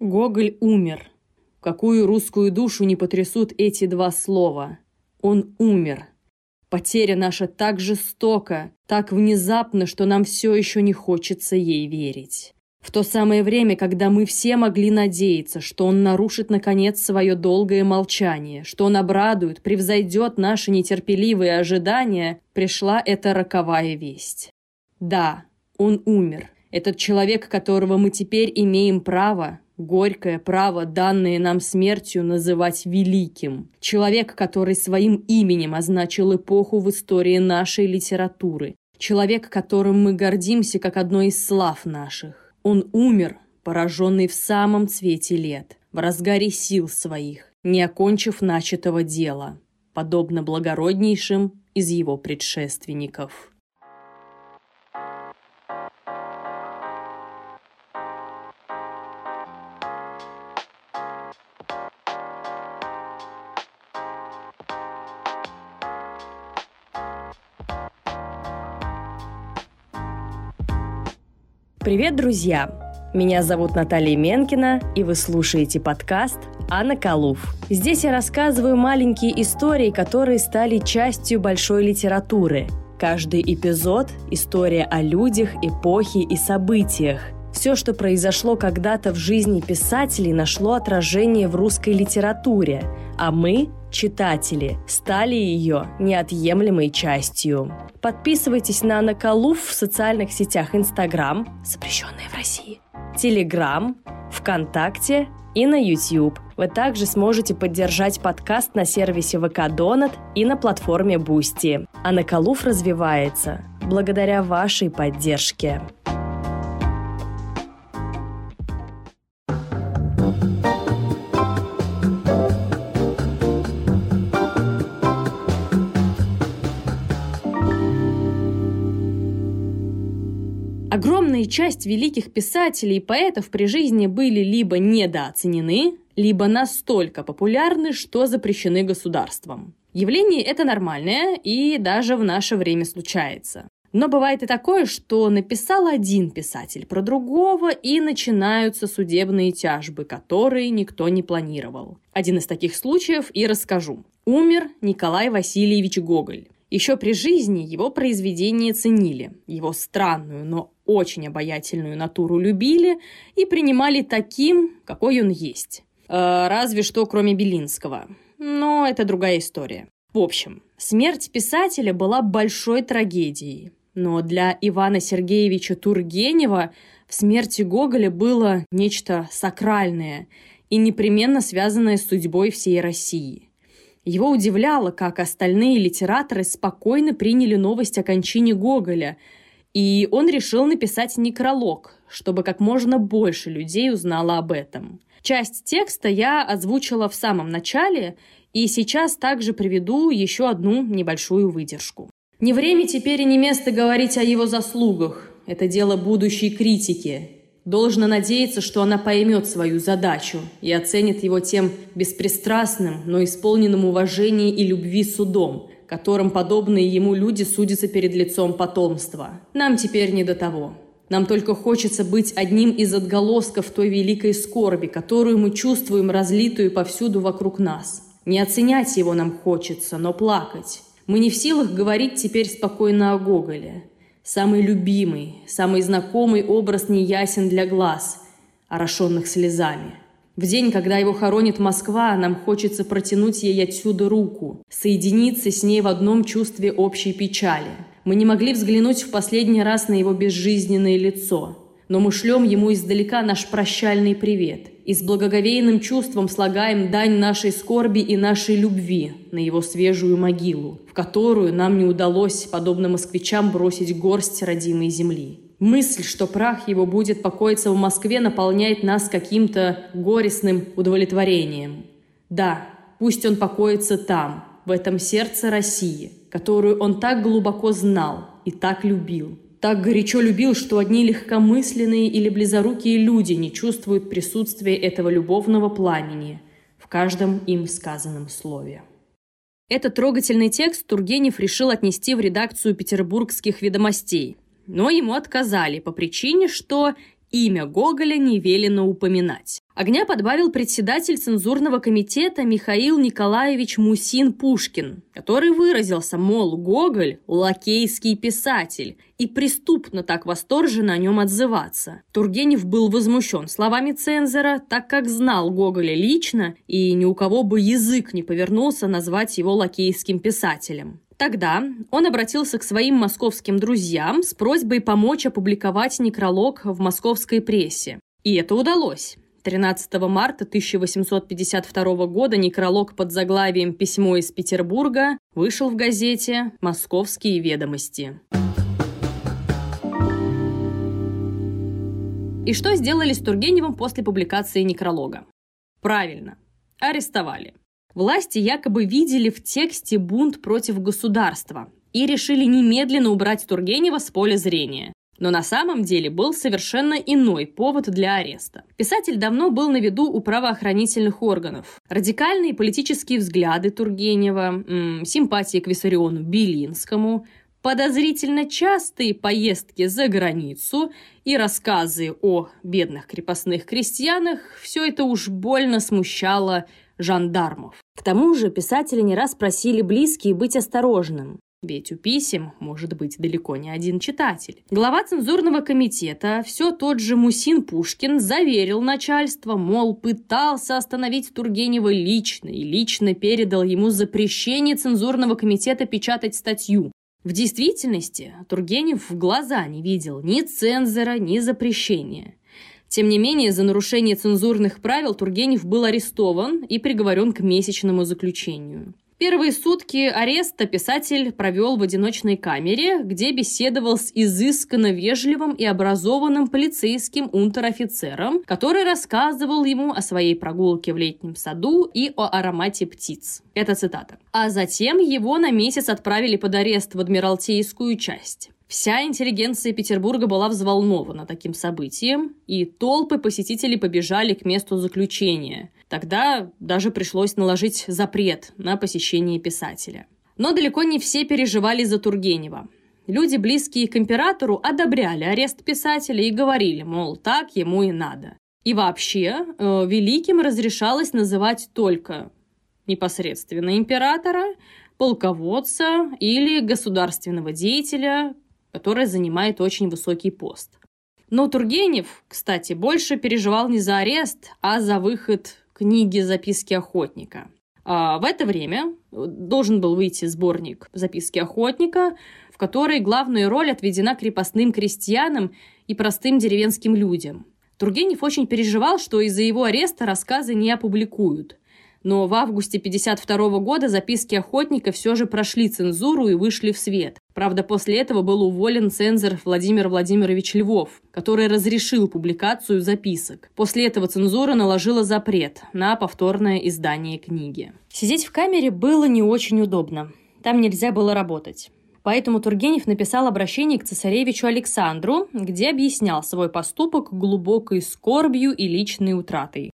Гоголь умер. Какую русскую душу не потрясут эти два слова? Он умер. Потеря наша так жестока, так внезапно, что нам все еще не хочется ей верить. В то самое время, когда мы все могли надеяться, что он нарушит, наконец, свое долгое молчание, что он обрадует, превзойдет наши нетерпеливые ожидания, пришла эта роковая весть. Да, он умер. Этот человек, которого мы теперь имеем право, горькое право, данное нам смертью, называть великим. Человек, который своим именем означил эпоху в истории нашей литературы. Человек, которым мы гордимся как одной из слав наших. Он умер, пораженный в самом цвете лет, в разгаре сил своих, не окончив начатого дела, подобно благороднейшим из его предшественников. Привет, друзья! Меня зовут Наталья Менкина, и вы слушаете подкаст «Анна Калуф». Здесь я рассказываю маленькие истории, которые стали частью большой литературы. Каждый эпизод – история о людях, эпохе и событиях. Все, что произошло когда-то в жизни писателей, нашло отражение в русской литературе, а мы, читатели, стали ее неотъемлемой частью. Подписывайтесь на Наколув в социальных сетях Инстаграм, запрещенные в России, Телеграм, ВКонтакте и на YouTube. Вы также сможете поддержать подкаст на сервисе VK Donut и на платформе Бусти. А Наколув развивается благодаря вашей поддержке. Огромная часть великих писателей и поэтов при жизни были либо недооценены, либо настолько популярны, что запрещены государством. Явление это нормальное и даже в наше время случается. Но бывает и такое, что написал один писатель про другого, и начинаются судебные тяжбы, которые никто не планировал. Один из таких случаев и расскажу. Умер Николай Васильевич Гоголь. Еще при жизни его произведения ценили, его странную, но очень обаятельную натуру любили и принимали таким, какой он есть. Э, разве что кроме Белинского. Но это другая история. В общем, смерть писателя была большой трагедией. Но для Ивана Сергеевича Тургенева в смерти Гоголя было нечто сакральное и непременно связанное с судьбой всей России. Его удивляло, как остальные литераторы спокойно приняли новость о кончине Гоголя, и он решил написать некролог, чтобы как можно больше людей узнало об этом. Часть текста я озвучила в самом начале, и сейчас также приведу еще одну небольшую выдержку. Не время теперь и не место говорить о его заслугах. Это дело будущей критики, Должно надеяться, что она поймет свою задачу и оценит его тем беспристрастным, но исполненным уважения и любви судом, которым подобные ему люди судятся перед лицом потомства. Нам теперь не до того. Нам только хочется быть одним из отголосков той великой скорби, которую мы чувствуем разлитую повсюду вокруг нас. Не оценять его нам хочется, но плакать. Мы не в силах говорить теперь спокойно о Гоголе. Самый любимый, самый знакомый образ неясен для глаз, орошенных слезами. В день, когда его хоронит Москва, нам хочется протянуть ей отсюда руку, соединиться с ней в одном чувстве общей печали. Мы не могли взглянуть в последний раз на его безжизненное лицо, но мы шлем ему издалека наш прощальный привет и с благоговейным чувством слагаем дань нашей скорби и нашей любви на его свежую могилу, в которую нам не удалось, подобно москвичам, бросить горсть родимой земли. Мысль, что прах его будет покоиться в Москве, наполняет нас каким-то горестным удовлетворением. Да, пусть он покоится там, в этом сердце России, которую он так глубоко знал и так любил – так горячо любил, что одни легкомысленные или близорукие люди не чувствуют присутствия этого любовного пламени в каждом им сказанном слове. Этот трогательный текст Тургенев решил отнести в редакцию петербургских ведомостей, но ему отказали по причине, что имя Гоголя не велено упоминать. Огня подбавил председатель цензурного комитета Михаил Николаевич Мусин-Пушкин, который выразился, мол, Гоголь – лакейский писатель, и преступно так восторженно о нем отзываться. Тургенев был возмущен словами цензора, так как знал Гоголя лично, и ни у кого бы язык не повернулся назвать его лакейским писателем. Тогда он обратился к своим московским друзьям с просьбой помочь опубликовать некролог в московской прессе. И это удалось. 13 марта 1852 года некролог под заглавием «Письмо из Петербурга» вышел в газете «Московские ведомости». И что сделали с Тургеневым после публикации некролога? Правильно, арестовали. Власти якобы видели в тексте бунт против государства и решили немедленно убрать Тургенева с поля зрения. Но на самом деле был совершенно иной повод для ареста. Писатель давно был на виду у правоохранительных органов. Радикальные политические взгляды Тургенева, симпатии к Виссариону Белинскому, подозрительно частые поездки за границу и рассказы о бедных крепостных крестьянах – все это уж больно смущало жандармов. К тому же писатели не раз просили близкие быть осторожным. Ведь у писем может быть далеко не один читатель. Глава цензурного комитета, все тот же Мусин Пушкин, заверил начальство, мол, пытался остановить Тургенева лично и лично передал ему запрещение цензурного комитета печатать статью. В действительности Тургенев в глаза не видел ни цензора, ни запрещения. Тем не менее, за нарушение цензурных правил Тургенев был арестован и приговорен к месячному заключению. Первые сутки ареста писатель провел в одиночной камере, где беседовал с изысканно вежливым и образованным полицейским унтер-офицером, который рассказывал ему о своей прогулке в летнем саду и о аромате птиц. Это цитата. А затем его на месяц отправили под арест в Адмиралтейскую часть. Вся интеллигенция Петербурга была взволнована таким событием, и толпы посетителей побежали к месту заключения. Тогда даже пришлось наложить запрет на посещение писателя. Но далеко не все переживали за Тургенева. Люди, близкие к императору, одобряли арест писателя и говорили, мол, так ему и надо. И вообще, э, великим разрешалось называть только непосредственно императора, полководца или государственного деятеля, который занимает очень высокий пост. Но Тургенев, кстати, больше переживал не за арест, а за выход книги «Записки охотника». А в это время должен был выйти сборник «Записки охотника», в которой главная роль отведена крепостным крестьянам и простым деревенским людям. Тургенев очень переживал, что из-за его ареста рассказы не опубликуют. Но в августе 1952 года записки охотника все же прошли цензуру и вышли в свет. Правда, после этого был уволен цензор Владимир Владимирович Львов, который разрешил публикацию записок. После этого цензура наложила запрет на повторное издание книги. Сидеть в камере было не очень удобно. Там нельзя было работать. Поэтому Тургенев написал обращение к цесаревичу Александру, где объяснял свой поступок глубокой скорбью и личной утратой.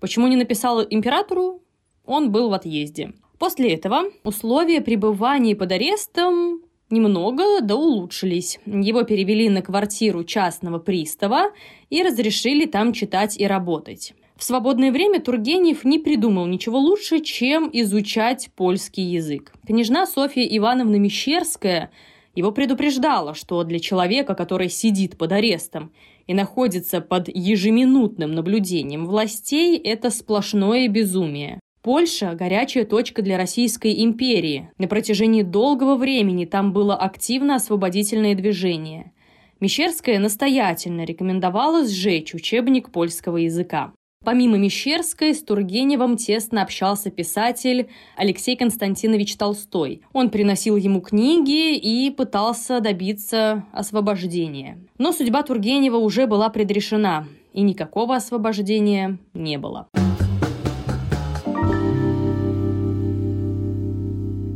Почему не написал императору? Он был в отъезде. После этого условия пребывания под арестом немного да улучшились. Его перевели на квартиру частного пристава и разрешили там читать и работать. В свободное время Тургенев не придумал ничего лучше, чем изучать польский язык. Княжна Софья Ивановна Мещерская его предупреждала, что для человека, который сидит под арестом и находится под ежеминутным наблюдением властей, это сплошное безумие. Польша – горячая точка для Российской империи. На протяжении долгого времени там было активно освободительное движение. Мещерская настоятельно рекомендовала сжечь учебник польского языка. Помимо Мещерской, с Тургеневым тесно общался писатель Алексей Константинович Толстой. Он приносил ему книги и пытался добиться освобождения. Но судьба Тургенева уже была предрешена, и никакого освобождения не было.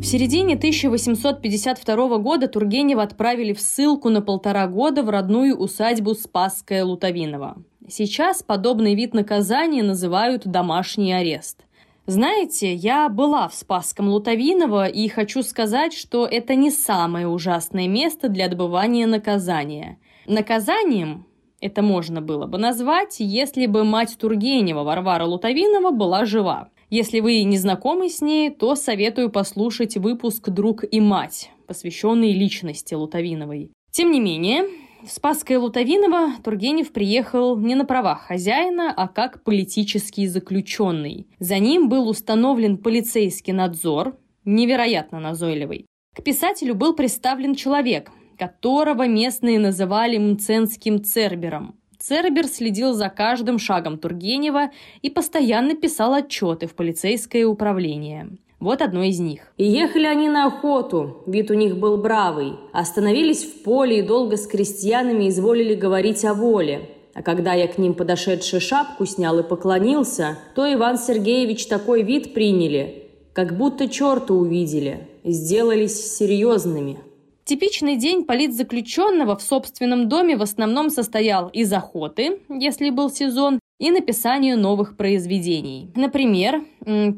В середине 1852 года Тургенева отправили в ссылку на полтора года в родную усадьбу Спасская Лутовинова. Сейчас подобный вид наказания называют домашний арест. Знаете, я была в Спасском Лутовиново и хочу сказать, что это не самое ужасное место для отбывания наказания. Наказанием это можно было бы назвать, если бы мать Тургенева Варвара Лутовинова была жива. Если вы не знакомы с ней, то советую послушать выпуск «Друг и мать», посвященный личности Лутовиновой. Тем не менее, в Спасское Лутовиново Тургенев приехал не на правах хозяина, а как политический заключенный. За ним был установлен полицейский надзор, невероятно назойливый. К писателю был представлен человек, которого местные называли мценским цербером. Цербер следил за каждым шагом Тургенева и постоянно писал отчеты в полицейское управление. Вот одно из них. И ехали они на охоту, вид у них был бравый. Остановились в поле и долго с крестьянами изволили говорить о воле. А когда я к ним подошедший шапку снял и поклонился, то Иван Сергеевич такой вид приняли, как будто черта увидели, сделались серьезными. Типичный день политзаключенного в собственном доме в основном состоял из охоты, если был сезон, и написанию новых произведений. Например,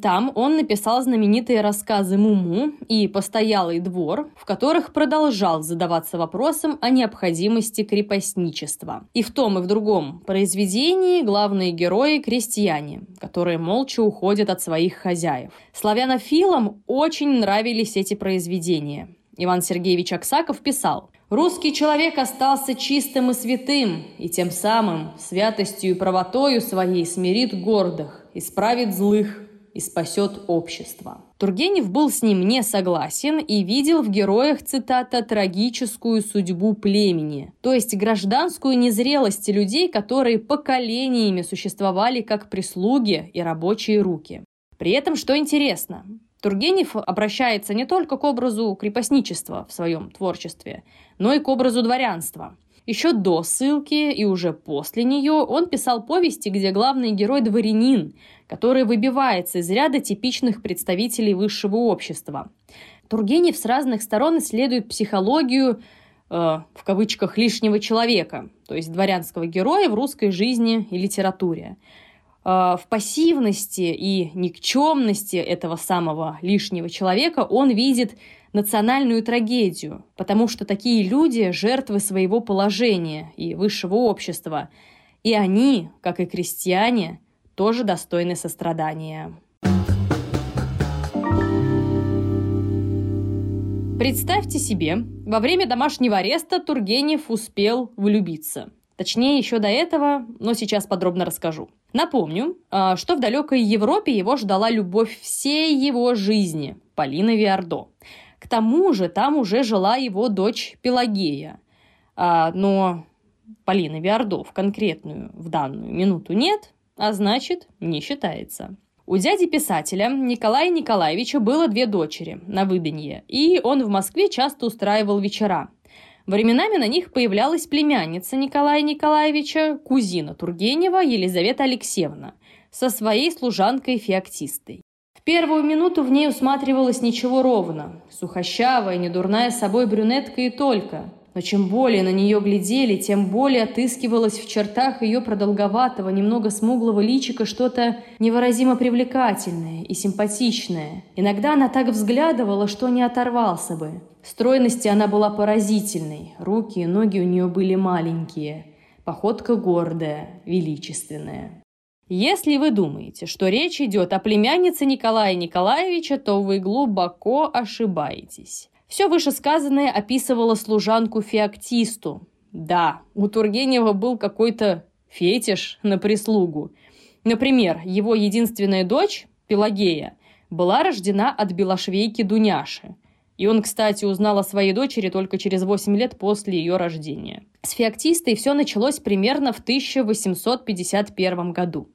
там он написал знаменитые рассказы «Муму» и «Постоялый двор», в которых продолжал задаваться вопросом о необходимости крепостничества. И в том и в другом произведении главные герои – крестьяне, которые молча уходят от своих хозяев. Славянофилам очень нравились эти произведения. Иван Сергеевич Аксаков писал – Русский человек остался чистым и святым, и тем самым святостью и правотою своей смирит гордых, исправит злых и спасет общество. Тургенев был с ним не согласен и видел в героях, цитата, «трагическую судьбу племени», то есть гражданскую незрелость людей, которые поколениями существовали как прислуги и рабочие руки. При этом, что интересно, Тургенев обращается не только к образу крепостничества в своем творчестве, но и к образу дворянства. Еще до ссылки и уже после нее он писал повести, где главный герой дворянин, который выбивается из ряда типичных представителей высшего общества. Тургенев с разных сторон исследует психологию э, в кавычках лишнего человека, то есть дворянского героя в русской жизни и литературе. Э, в пассивности и никчемности этого самого лишнего человека он видит национальную трагедию, потому что такие люди – жертвы своего положения и высшего общества, и они, как и крестьяне, тоже достойны сострадания. Представьте себе, во время домашнего ареста Тургенев успел влюбиться – Точнее, еще до этого, но сейчас подробно расскажу. Напомню, а, что в далекой Европе его ждала любовь всей его жизни – Полина Виардо. К тому же там уже жила его дочь Пелагея. А, но Полины Виардо в конкретную, в данную минуту нет, а значит, не считается. У дяди писателя Николая Николаевича было две дочери на выданье, и он в Москве часто устраивал вечера – Временами на них появлялась племянница Николая Николаевича, кузина Тургенева Елизавета Алексеевна, со своей служанкой Феоктистой. В первую минуту в ней усматривалось ничего ровно, сухощавая, недурная собой брюнетка и только. Но чем более на нее глядели, тем более отыскивалось в чертах ее продолговатого, немного смуглого личика что-то невыразимо привлекательное и симпатичное. Иногда она так взглядывала, что не оторвался бы. Стройности она была поразительной, руки и ноги у нее были маленькие, походка гордая, величественная. Если вы думаете, что речь идет о племяннице Николая Николаевича, то вы глубоко ошибаетесь. Все вышесказанное описывало служанку Феоктисту. Да, у Тургенева был какой-то фетиш на прислугу. Например, его единственная дочь, Пелагея, была рождена от белошвейки Дуняши – и он, кстати, узнал о своей дочери только через 8 лет после ее рождения. С феоктистой все началось примерно в 1851 году.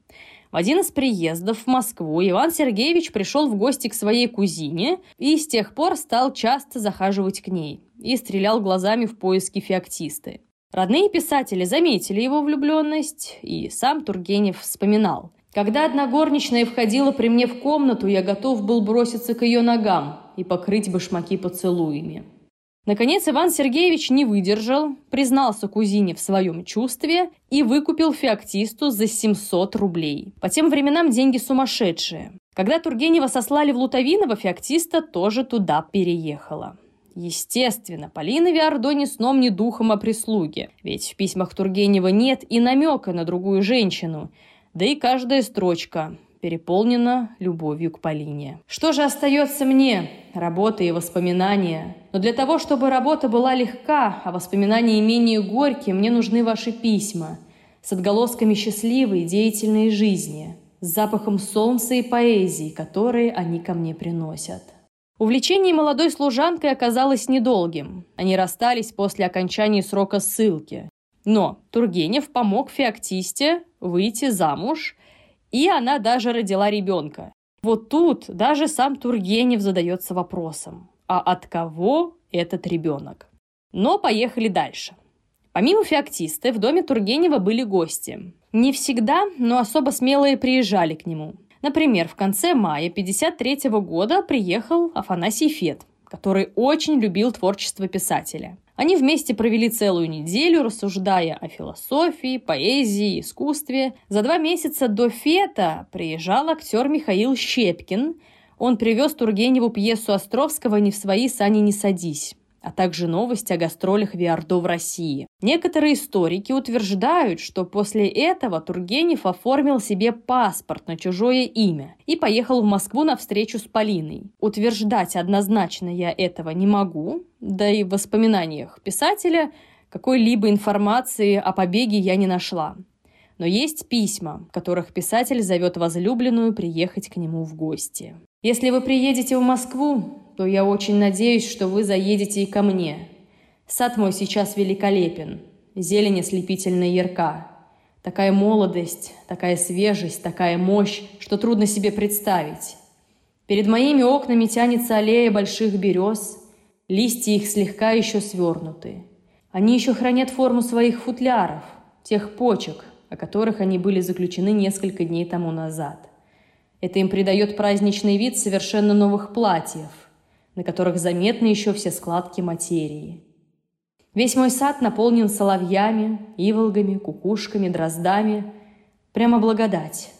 В один из приездов в Москву Иван Сергеевич пришел в гости к своей кузине и с тех пор стал часто захаживать к ней и стрелял глазами в поиски феоктисты. Родные писатели заметили его влюбленность, и сам Тургенев вспоминал. «Когда одна горничная входила при мне в комнату, я готов был броситься к ее ногам, и покрыть башмаки поцелуями. Наконец Иван Сергеевич не выдержал, признался кузине в своем чувстве и выкупил феоктисту за 700 рублей. По тем временам деньги сумасшедшие. Когда Тургенева сослали в Лутовиново, феоктиста тоже туда переехала. Естественно, Полина Виардо ни сном, ни духом о прислуге, ведь в письмах Тургенева нет и намека на другую женщину, да и каждая строчка переполнена любовью к Полине. Что же остается мне? Работа и воспоминания. Но для того, чтобы работа была легка, а воспоминания менее горькие, мне нужны ваши письма с отголосками счастливой деятельной жизни, с запахом солнца и поэзии, которые они ко мне приносят. Увлечение молодой служанкой оказалось недолгим. Они расстались после окончания срока ссылки. Но Тургенев помог Феоктисте выйти замуж, и она даже родила ребенка. Вот тут даже сам Тургенев задается вопросом, а от кого этот ребенок? Но поехали дальше. Помимо феоктисты, в доме Тургенева были гости. Не всегда, но особо смелые приезжали к нему. Например, в конце мая 1953 года приехал Афанасий Фет, который очень любил творчество писателя. Они вместе провели целую неделю, рассуждая о философии, поэзии, искусстве. За два месяца до Фета приезжал актер Михаил Щепкин. Он привез Тургеневу пьесу Островского «Не в свои сани не садись» а также новости о гастролях Виардо в России. Некоторые историки утверждают, что после этого Тургенев оформил себе паспорт на чужое имя и поехал в Москву на встречу с Полиной. Утверждать однозначно я этого не могу, да и в воспоминаниях писателя какой-либо информации о побеге я не нашла. Но есть письма, в которых писатель зовет возлюбленную приехать к нему в гости. Если вы приедете в Москву, то я очень надеюсь, что вы заедете и ко мне. Сад мой сейчас великолепен, зелень ослепительно ярка. Такая молодость, такая свежесть, такая мощь, что трудно себе представить. Перед моими окнами тянется аллея больших берез, листья их слегка еще свернуты. Они еще хранят форму своих футляров, тех почек, о которых они были заключены несколько дней тому назад. Это им придает праздничный вид совершенно новых платьев, на которых заметны еще все складки материи. Весь мой сад наполнен соловьями, иволгами, кукушками, дроздами. Прямо благодать.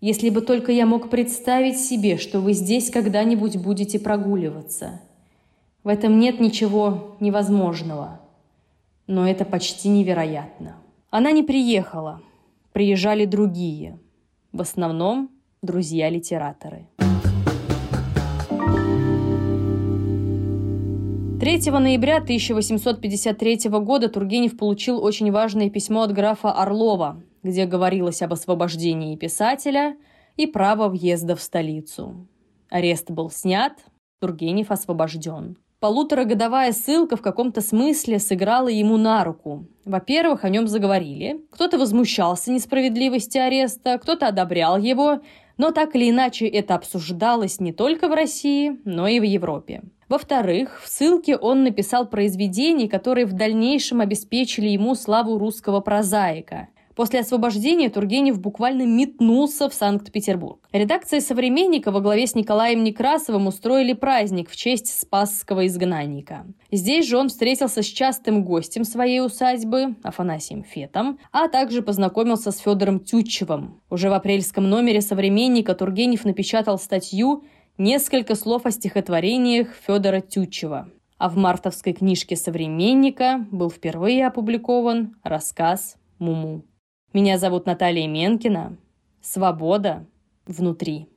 Если бы только я мог представить себе, что вы здесь когда-нибудь будете прогуливаться. В этом нет ничего невозможного. Но это почти невероятно. Она не приехала. Приезжали другие. В основном друзья-литераторы. 3 ноября 1853 года Тургенев получил очень важное письмо от графа Орлова, где говорилось об освобождении писателя и право въезда в столицу. Арест был снят, Тургенев освобожден. Полуторагодовая ссылка в каком-то смысле сыграла ему на руку. Во-первых, о нем заговорили. Кто-то возмущался несправедливости ареста, кто-то одобрял его, но так или иначе это обсуждалось не только в России, но и в Европе. Во-вторых, в ссылке он написал произведения, которые в дальнейшем обеспечили ему славу русского прозаика. После освобождения Тургенев буквально метнулся в Санкт-Петербург. Редакция «Современника» во главе с Николаем Некрасовым устроили праздник в честь Спасского изгнанника. Здесь же он встретился с частым гостем своей усадьбы, Афанасием Фетом, а также познакомился с Федором Тютчевым. Уже в апрельском номере «Современника» Тургенев напечатал статью Несколько слов о стихотворениях Федора Тютчева. А в мартовской книжке «Современника» был впервые опубликован рассказ «Муму». Меня зовут Наталья Менкина. Свобода внутри.